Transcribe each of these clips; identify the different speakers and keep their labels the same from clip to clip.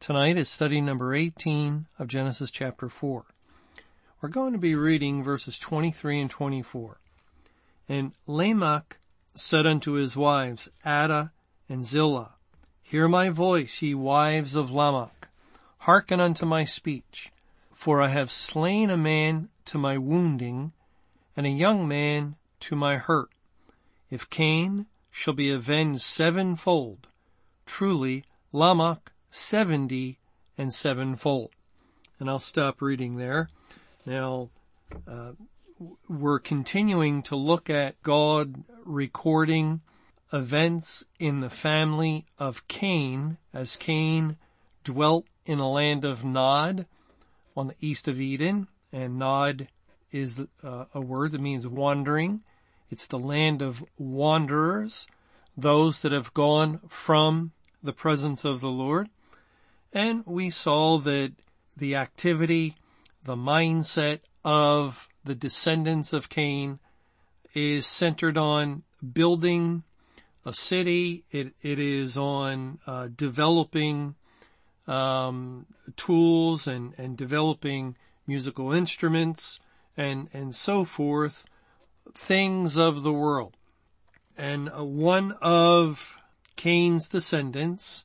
Speaker 1: Tonight is study number 18 of Genesis chapter 4. We're going to be reading verses 23 and 24. And Lamech said unto his wives, Adah and Zillah, Hear my voice, ye wives of Lamech. Hearken unto my speech. For I have slain a man to my wounding, and a young man to my hurt. If Cain shall be avenged sevenfold, truly Lamech seventy and sevenfold. And I'll stop reading there. Now, uh, we're continuing to look at God recording events in the family of Cain as Cain dwelt in a land of Nod on the east of Eden. And Nod is uh, a word that means wandering. It's the land of wanderers, those that have gone from the presence of the Lord. And we saw that the activity, the mindset of the descendants of Cain is centered on building a city. It, it is on uh, developing um, tools and, and developing musical instruments and and so forth, things of the world. And uh, one of Cain's descendants,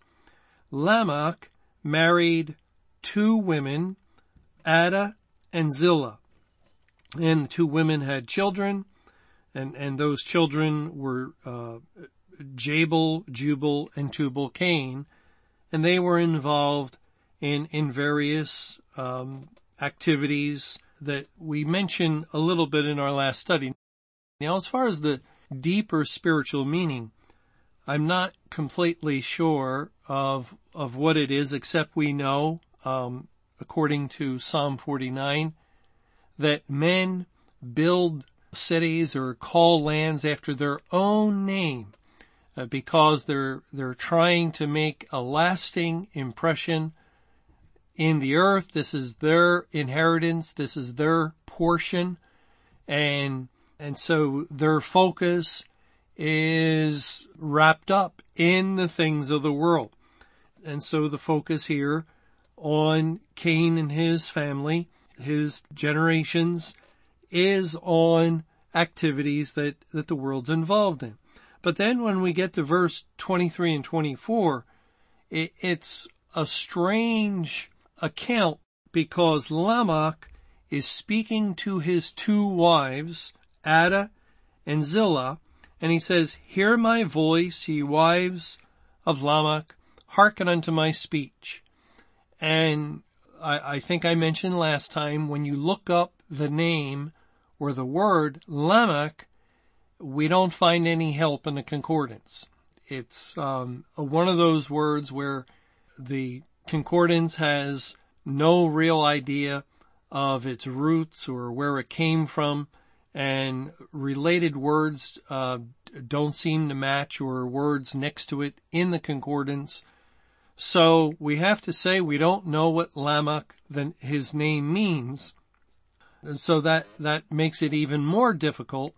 Speaker 1: Lamech, married two women, Adah and Zillah. And the two women had children, and, and those children were uh, Jabal, Jubal, and Tubal Cain, and they were involved in in various um, activities that we mentioned a little bit in our last study. Now, as far as the deeper spiritual meaning, I'm not completely sure of of what it is, except we know, um, according to Psalm 49, that men build cities or call lands after their own name uh, because they're they're trying to make a lasting impression in the earth. This is their inheritance. This is their portion, and and so their focus is wrapped up in the things of the world. And so the focus here on Cain and his family, his generations, is on activities that, that the world's involved in. But then when we get to verse 23 and 24, it, it's a strange account because Lamech is speaking to his two wives, Adah and Zillah, and he says, Hear my voice, ye wives of Lamech, hearken unto my speech. And I, I think I mentioned last time, when you look up the name or the word Lamech, we don't find any help in the concordance. It's um, one of those words where the concordance has no real idea of its roots or where it came from and related words uh, don't seem to match or words next to it in the concordance. So we have to say we don't know what Lamech, then his name means. And so that, that makes it even more difficult.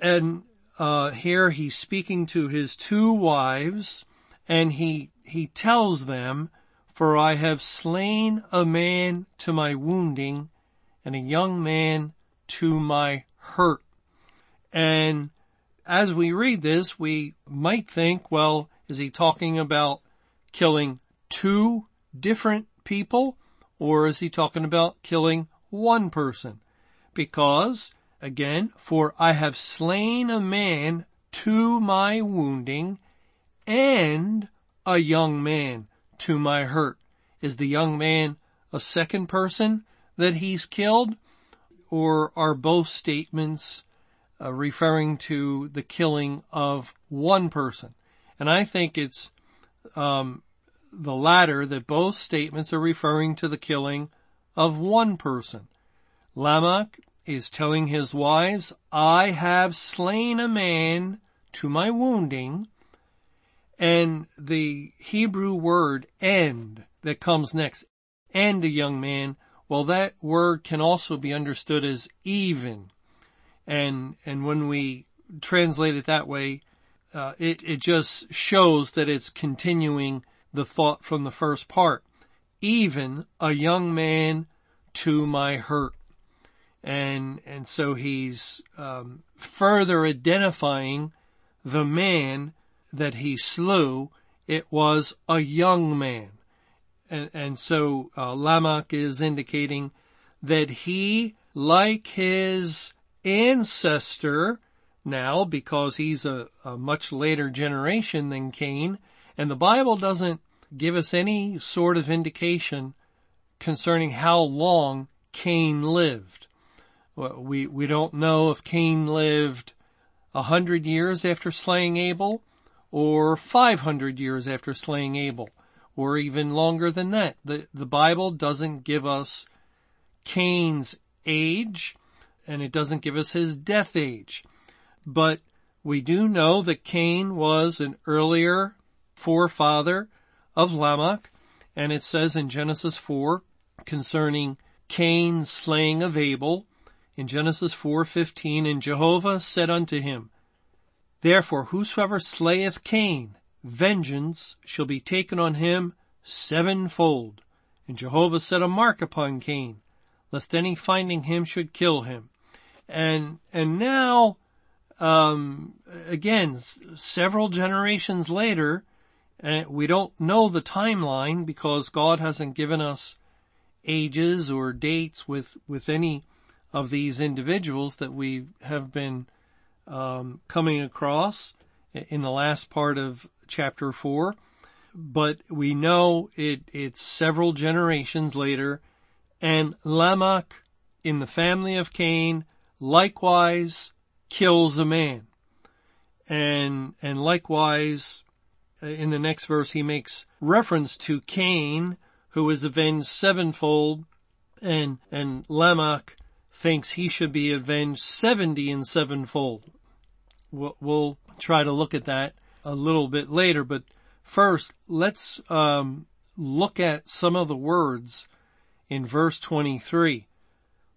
Speaker 1: And, uh, here he's speaking to his two wives and he, he tells them, for I have slain a man to my wounding and a young man to my hurt. And as we read this, we might think, well, is he talking about killing two different people or is he talking about killing one person? Because again, for I have slain a man to my wounding and a young man to my hurt. Is the young man a second person that he's killed? Or are both statements uh, referring to the killing of one person? And I think it's um, the latter that both statements are referring to the killing of one person. Lamech is telling his wives, I have slain a man to my wounding. And the Hebrew word end that comes next, and a young man, well, that word can also be understood as even. And, and when we translate it that way, uh, it, it just shows that it's continuing the thought from the first part. Even a young man to my hurt. And, and so he's, um, further identifying the man that he slew. It was a young man. And, and so, uh, Lamech is indicating that he, like his ancestor, now because he's a, a much later generation than Cain, and the Bible doesn't give us any sort of indication concerning how long Cain lived. We, we don't know if Cain lived a hundred years after slaying Abel or 500 years after slaying Abel or even longer than that. The, the Bible doesn't give us Cain's age and it doesn't give us his death age. But we do know that Cain was an earlier forefather of Lamech and it says in Genesis 4 concerning Cain's slaying of Abel in Genesis 4:15 and Jehovah said unto him Therefore whosoever slayeth Cain vengeance shall be taken on him sevenfold. And Jehovah set a mark upon Cain lest any finding him should kill him. And and now um again several generations later and we don't know the timeline because God hasn't given us ages or dates with, with any of these individuals that we have been um, coming across in the last part of chapter four. But we know it, it's several generations later and Lamech in the family of Cain likewise kills a man. And, and likewise uh, in the next verse he makes reference to Cain who is avenged sevenfold and, and Lamech thinks he should be avenged 70 and sevenfold. We'll, we'll try to look at that a little bit later, but first let's, um, look at some of the words in verse 23.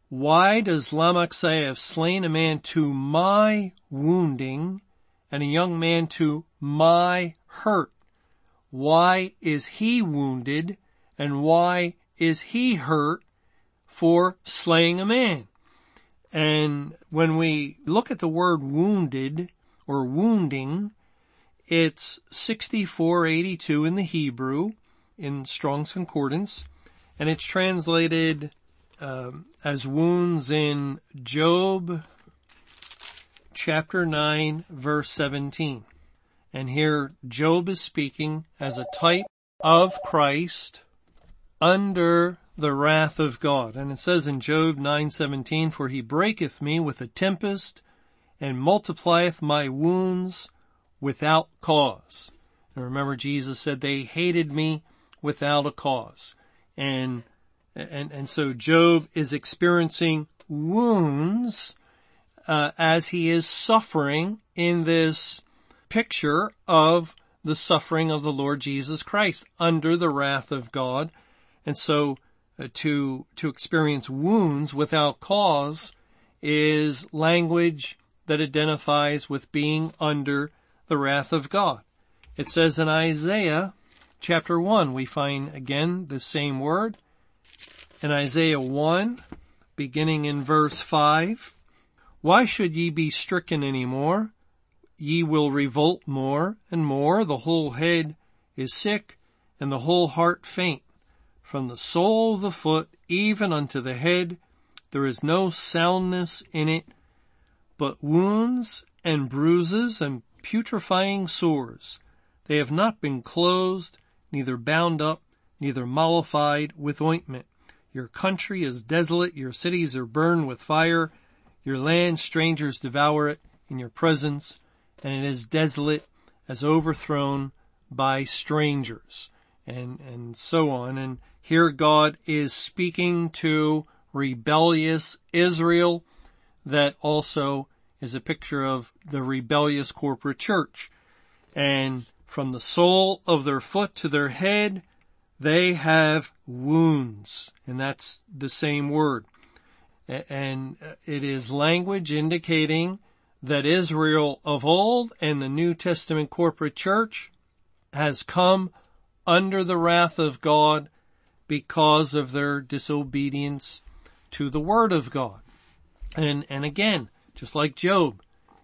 Speaker 1: Why does Lamech say, I have slain a man to my wounding and a young man to my hurt? Why is he wounded and why is he hurt for slaying a man? And when we look at the word wounded or wounding, it's 6482 in the Hebrew in Strong's Concordance, and it's translated um, as wounds in Job chapter 9 verse 17. And here Job is speaking as a type of Christ under the wrath of God. And it says in Job 9:17, "For he breaketh me with a tempest and multiplieth my wounds without cause." And remember Jesus said they hated me without a cause. And and and so Job is experiencing wounds uh, as he is suffering in this picture of the suffering of the Lord Jesus Christ under the wrath of God and so uh, to, to experience wounds without cause is language that identifies with being under the wrath of God. It says in Isaiah chapter 1, we find again the same word. In Isaiah 1, beginning in verse 5, Why should ye be stricken any more? Ye will revolt more and more. The whole head is sick and the whole heart faint from the sole of the foot even unto the head. There is no soundness in it, but wounds and bruises and putrefying sores. They have not been closed, neither bound up, neither mollified with ointment. Your country is desolate, your cities are burned with fire, your land strangers devour it in your presence, and it is desolate as overthrown by strangers and, and so on. And here God is speaking to rebellious Israel that also is a picture of the rebellious corporate church. And from the sole of their foot to their head, they have wounds. And that's the same word. And uh, it is language indicating that Israel of old and the New Testament corporate church has come under the wrath of God because of their disobedience to the word of God. And, and again, just like Job,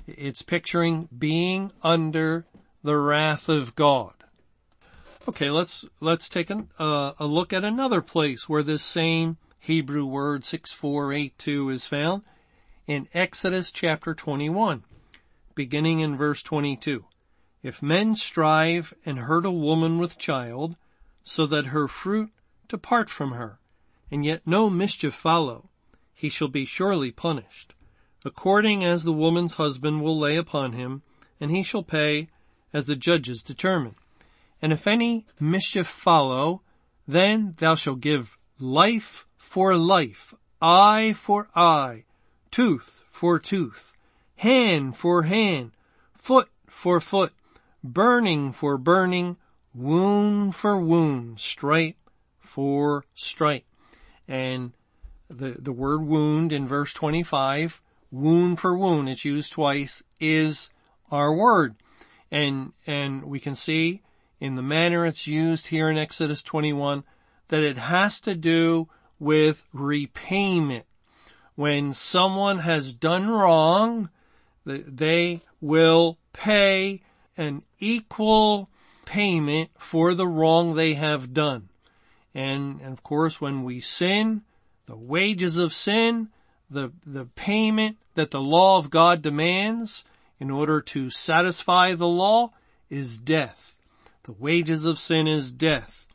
Speaker 1: it's picturing being under the wrath of God. Okay, let's, let's take a, uh, a look at another place where this same Hebrew word 6482 is found in Exodus chapter 21, beginning in verse 22. If men strive and hurt a woman with child, so that her fruit depart from her, and yet no mischief follow, he shall be surely punished, according as the woman's husband will lay upon him, and he shall pay as the judges determine. And if any mischief follow, then thou shalt give life for life, eye for eye, tooth for tooth, hand for hand, foot for foot, burning for burning, wound for wound, stripe for stripe. And the, the word wound in verse 25, wound for wound, it's used twice, is our word. And, and we can see in the manner it's used here in Exodus 21 that it has to do with repayment. When someone has done wrong, they will pay an equal payment for the wrong they have done. And, and of course, when we sin, the wages of sin, the, the payment that the law of God demands in order to satisfy the law is death. The wages of sin is death.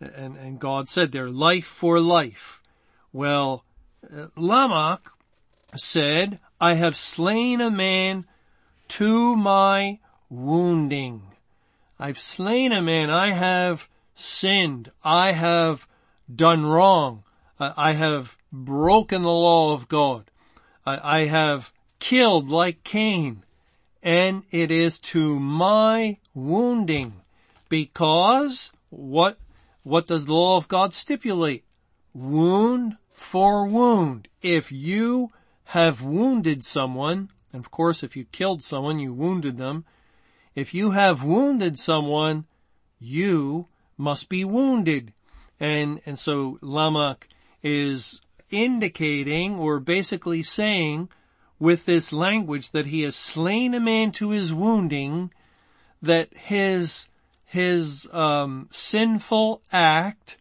Speaker 1: And, and God said there, life for life. Well, uh, Lamech said, I have slain a man to my wounding. I've slain a man. I have sinned. I have done wrong. I have broken the law of God. I have killed like Cain. And it is to my wounding because what, what does the law of God stipulate? Wound for wound. If you have wounded someone, and of course if you killed someone, you wounded them, if you have wounded someone, you must be wounded. And, and so Lamech is indicating or basically saying with this language that he has slain a man to his wounding, that his, his, um, sinful act,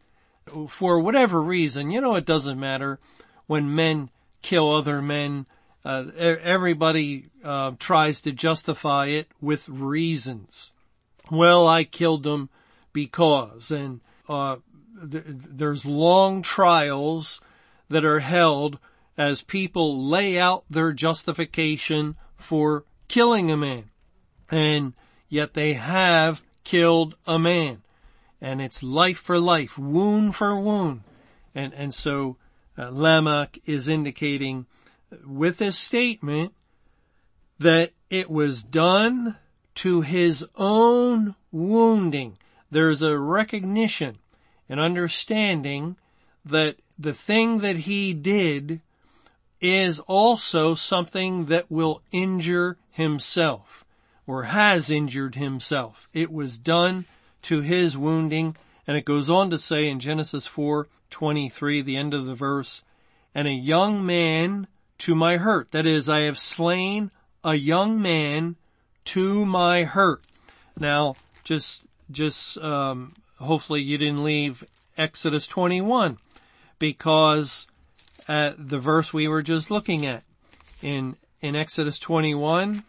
Speaker 1: for whatever reason, you know, it doesn't matter when men kill other men, uh, everybody uh, tries to justify it with reasons. Well, I killed them because, and uh, there's long trials that are held as people lay out their justification for killing a man, and yet they have killed a man, and it's life for life, wound for wound, and and so uh, Lamech is indicating with this statement that it was done to his own wounding. There's a recognition and understanding that the thing that he did is also something that will injure himself or has injured himself. It was done to his wounding and it goes on to say in Genesis 4:23 the end of the verse and a young man to my hurt. That is, I have slain a young man to my hurt. Now, just, just, um, hopefully you didn't leave Exodus 21 because uh, the verse we were just looking at in, in Exodus 21,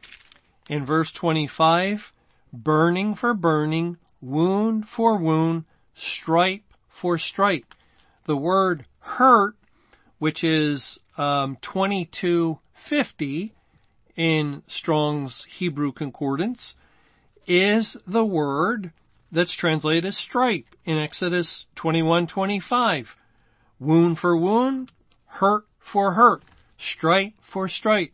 Speaker 1: in verse 25, burning for burning, wound for wound, stripe for stripe. The word hurt, which is um, 2250 in Strong's Hebrew Concordance is the word that's translated as stripe in Exodus 21:25. Wound for wound, hurt for hurt, stripe for stripe.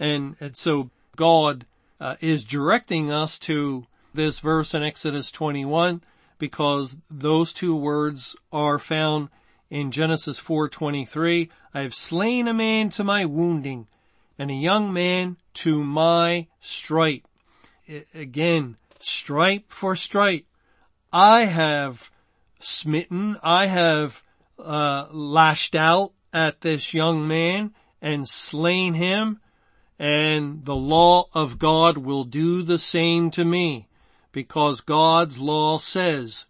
Speaker 1: And, and so God uh, is directing us to this verse in Exodus 21 because those two words are found in Genesis 4:23. I have slain a man to my wounding and a young man to my stripe. again, stripe for stripe. I have smitten, I have uh, lashed out at this young man and slain him and the law of God will do the same to me because God's law says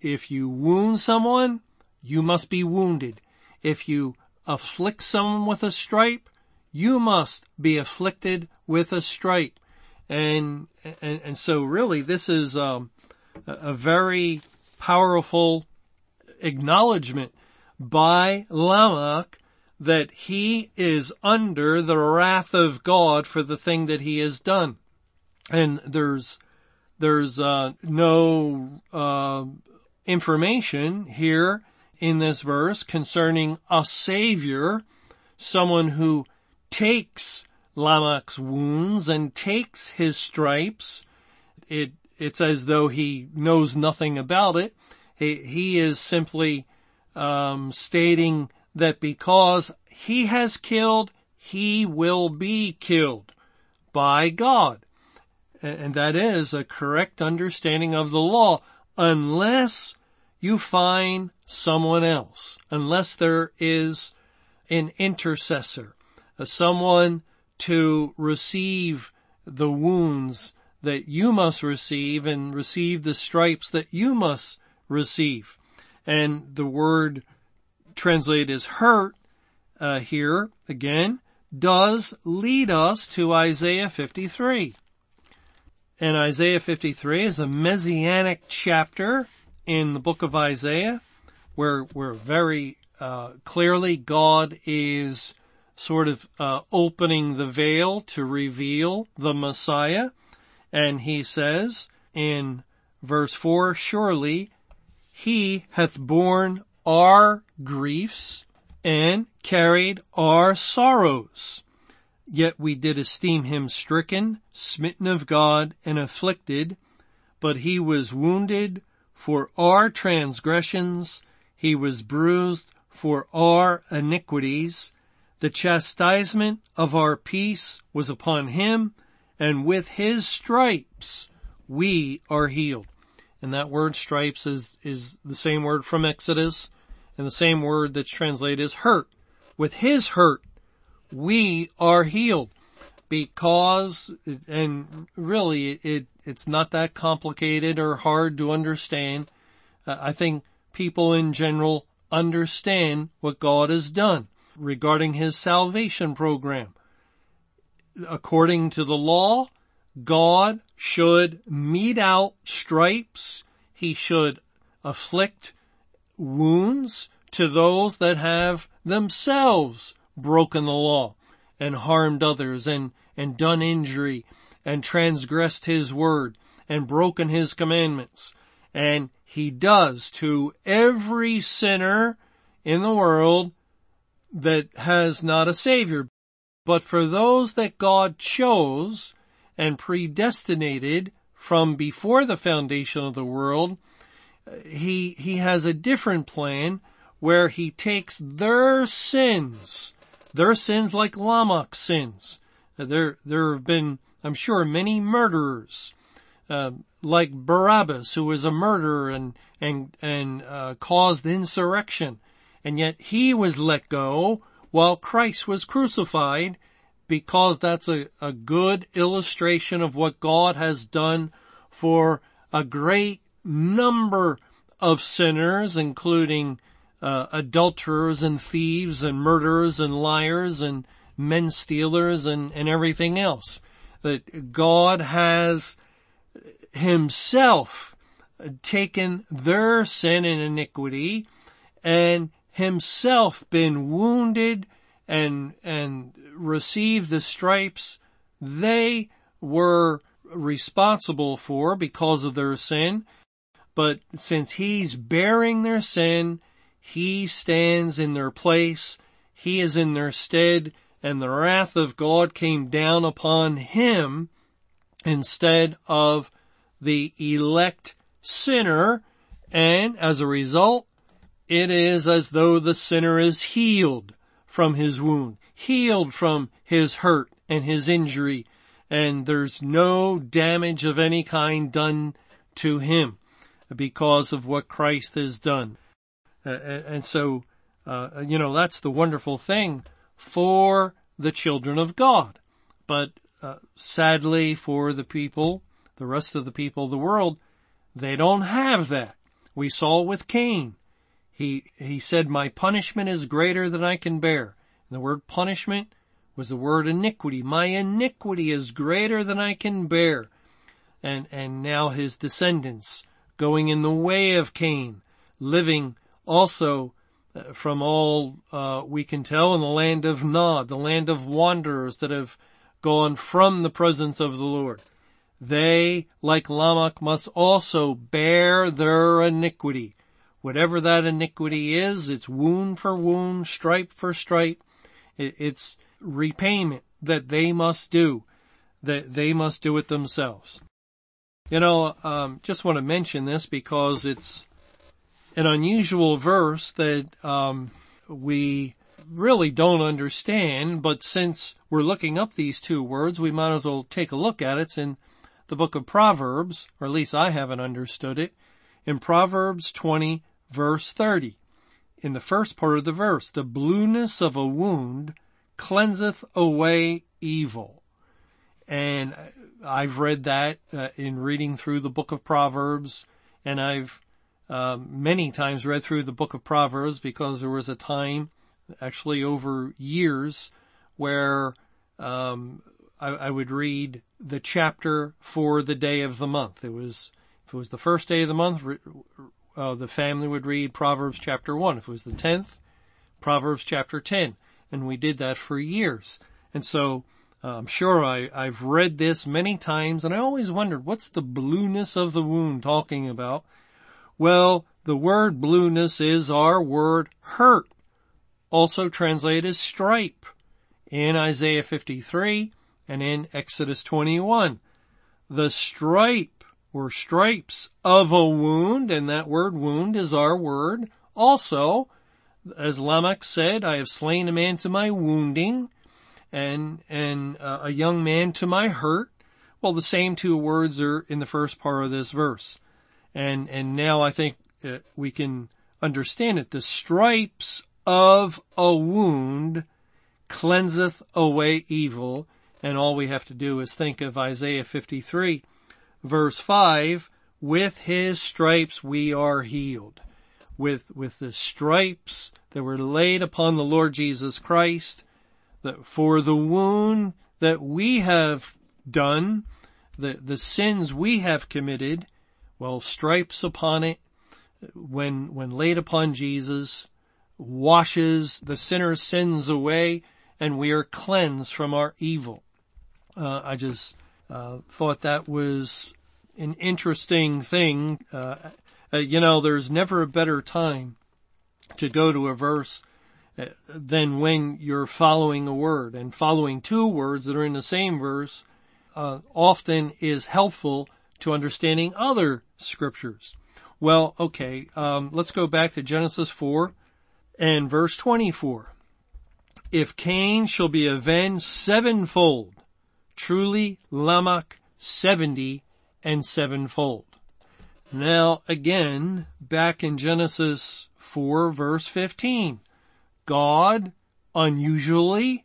Speaker 1: if you wound someone, you must be wounded. If you afflict someone with a stripe, you must be afflicted with a stripe. And, and, and so really this is, um, a very powerful acknowledgement by Lamech that he is under the wrath of God for the thing that he has done. And there's, there's, uh, no, uh, information here in this verse concerning a savior, someone who takes Lamech's wounds and takes his stripes. It, it's as though he knows nothing about it. He, he is simply, um, stating that because he has killed, he will be killed by God. And that is a correct understanding of the law unless you find someone else, unless there is an intercessor, a someone to receive the wounds that you must receive and receive the stripes that you must receive. And the word translated as hurt uh, here again does lead us to Isaiah 53. And Isaiah 53 is a messianic chapter in the book of Isaiah where, where very uh, clearly God is sort of uh, opening the veil to reveal the Messiah. And he says in verse 4, surely he hath borne our griefs and carried our sorrows. Yet we did esteem him stricken, smitten of God, and afflicted, but he was wounded for our transgressions, he was bruised for our iniquities. The chastisement of our peace was upon him, and with his stripes we are healed. And that word stripes is, is the same word from Exodus and the same word that's translated as hurt. With his hurt, we are healed because, and really it, it's not that complicated or hard to understand. Uh, I think people in general understand what God has done regarding his salvation program. According to the law, God should mete out stripes. He should afflict wounds to those that have themselves broken the law and harmed others and, and done injury and transgressed his word and broken his commandments. And he does to every sinner in the world that has not a savior. But for those that God chose and predestinated from before the foundation of the world, he, he has a different plan where he takes their sins, their sins like Lamech's sins. There, there have been, I'm sure, many murderers, uh, like Barabbas, who was a murderer and, and, and, uh, caused insurrection. And yet he was let go while Christ was crucified because that's a, a good illustration of what God has done for a great number of sinners, including uh, adulterers and thieves and murderers and liars and men stealers and, and everything else. That God has himself taken their sin and iniquity and himself been wounded and, and received the stripes they were responsible for because of their sin But since he's bearing their sin, he stands in their place. He is in their stead and the wrath of God came down upon him instead of the elect sinner. And as a result, it is as though the sinner is healed from his wound, healed from his hurt and his injury, and there's no damage of any kind done to him because of what Christ has done. And so, uh, you know, that's the wonderful thing for the children of God. But uh, sadly for the people, the rest of the people of the world, they don't have that. We saw with Cain. He, he said, my punishment is greater than I can bear. And the word punishment was the word iniquity. My iniquity is greater than I can bear. And, and now his descendants going in the way of Cain, living also uh, from all uh, we can tell in the land of Nod, the land of wanderers that have gone from the presence of the Lord. They, like Lamech, must also bear their iniquity. Whatever that iniquity is, it's wound for wound, stripe for stripe. It's repayment that they must do, that they must do it themselves. You know, um, just want to mention this because it's an unusual verse that um, we really don't understand, but since we're looking up these two words, we might as well take a look at it. It's in the book of Proverbs, or at least I haven't understood it. In Proverbs 20 verse 30. In the first part of the verse, the blueness of a wound cleanseth away evil. And I've read that uh, in reading through the book of Proverbs, and I've um, many times read through the book of Proverbs because there was a time, actually over years, where um, I, I, would read the chapter for the day of the month. It was if it was the first day of the month, uh, the family would read Proverbs chapter 1. If it was the 10th, Proverbs chapter 10. And we did that for years. And so uh, I'm sure I, I've read this many times and I always wondered, what's the blueness of the wound talking about? Well, the word blueness is our word hurt, also translated as stripe in Isaiah 53 and in Exodus 21. The stripe were stripes of a wound, and that word wound is our word. Also, as Lamech said, I have slain a man to my wounding, and and uh, a young man to my hurt. Well, the same two words are in the first part of this verse, and and now I think uh, we can understand it. The stripes of a wound cleanseth away evil, and all we have to do is think of Isaiah 53 verse 5, with his stripes we are healed. With, with the stripes that were laid upon the Lord Jesus Christ, that for the wound that we have done, the, the sins we have committed, well, stripes upon it, when, when laid upon Jesus, washes the sinner's sins away, and we are cleansed from our evil. Uh, I just uh, thought that was an interesting thing. Uh, uh, you know, there's never a better time to go to a verse uh, than when you're following a word and following two words that are in the same verse uh, often is helpful to understanding other scriptures. Well, okay, um, let's go back to Genesis 4 and verse 24. If Cain shall be avenged sevenfold, truly Lamech seventy and sevenfold. Now again, back in Genesis 4 verse 15, God unusually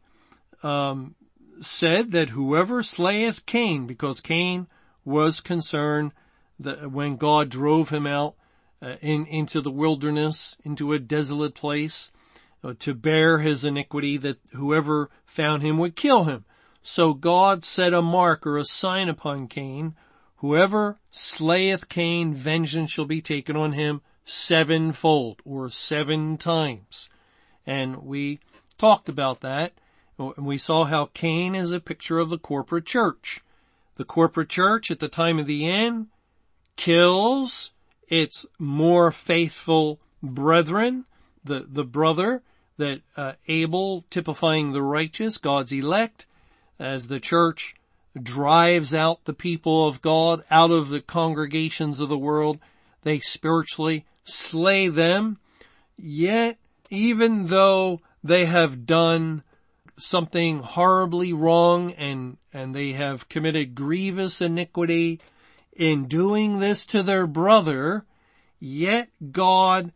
Speaker 1: um, said that whoever slayeth Cain, because Cain was concerned that when God drove him out uh, in, into the wilderness, into a desolate place, uh, to bear his iniquity, that whoever found him would kill him. So God set a mark or a sign upon Cain. Whoever slayeth Cain, vengeance shall be taken on him sevenfold or seven times. And we talked about that. And we saw how Cain is a picture of the corporate church. The corporate church at the time of the end kills its more faithful brethren, the, the brother that uh, Abel typifying the righteous, God's elect, as the church drives out the people of God out of the congregations of the world, they spiritually slay them. Yet, even though they have done something horribly wrong and, and they have committed grievous iniquity in doing this to their brother, yet God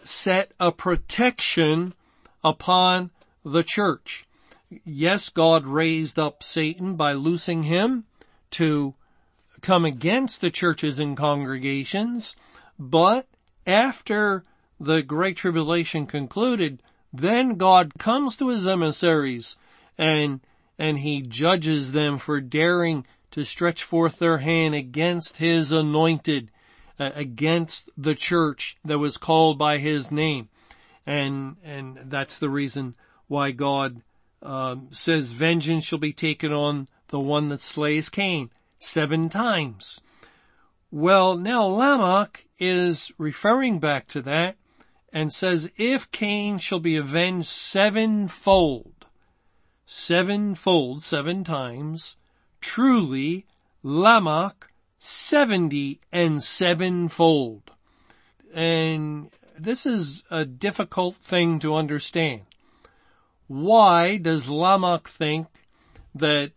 Speaker 1: set a protection upon the church. Yes, God raised up Satan by loosing him to come against the churches and congregations, but after the Great Tribulation concluded, then God comes to his emissaries and, and he judges them for daring to stretch forth their hand against his anointed, uh, against the church that was called by his name. And, and that's the reason why God um, says vengeance shall be taken on the one that slays Cain seven times. Well, now Lamech is referring back to that and says, if Cain shall be avenged sevenfold, sevenfold, seven times, truly Lamech seventy and sevenfold. And this is a difficult thing to understand. Why does Lamech think that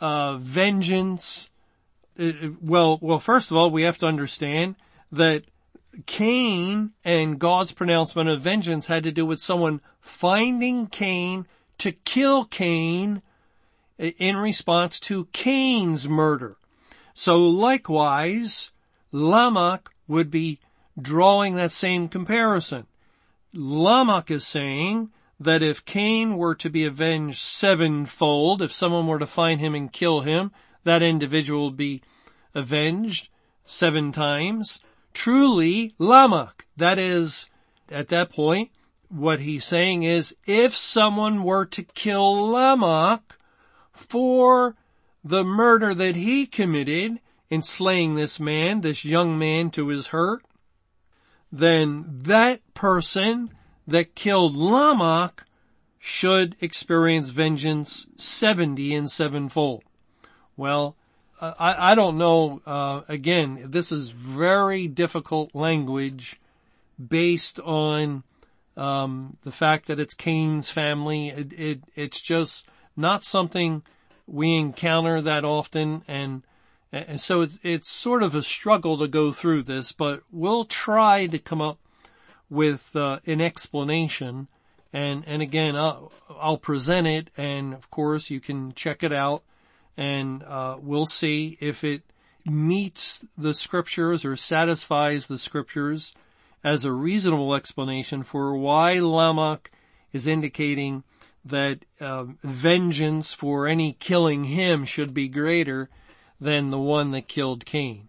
Speaker 1: uh, vengeance? Uh, well, well, first of all, we have to understand that Cain and God's pronouncement of vengeance had to do with someone finding Cain to kill Cain in response to Cain's murder. So likewise, Lamech would be drawing that same comparison. Lamech is saying that if Cain were to be avenged sevenfold, if someone were to find him and kill him, that individual would be avenged seven times. Truly, Lamech, that is, at that point, what he's saying is, if someone were to kill Lamech for the murder that he committed in slaying this man, this young man to his hurt, then that person that killed Lamech should experience vengeance 70 and sevenfold. Well, I, I don't know, uh, again, this is very difficult language based on, um, the fact that it's Cain's family. It, it, it's just not something we encounter that often and and so it's, it's sort of a struggle to go through this, but we'll try to come up with uh, an explanation. And, and again, I'll, I'll, present it and of course you can check it out and, uh, we'll see if it meets the scriptures or satisfies the scriptures as a reasonable explanation for why Lamech is indicating that uh, vengeance for any killing him should be greater than the one that killed Cain.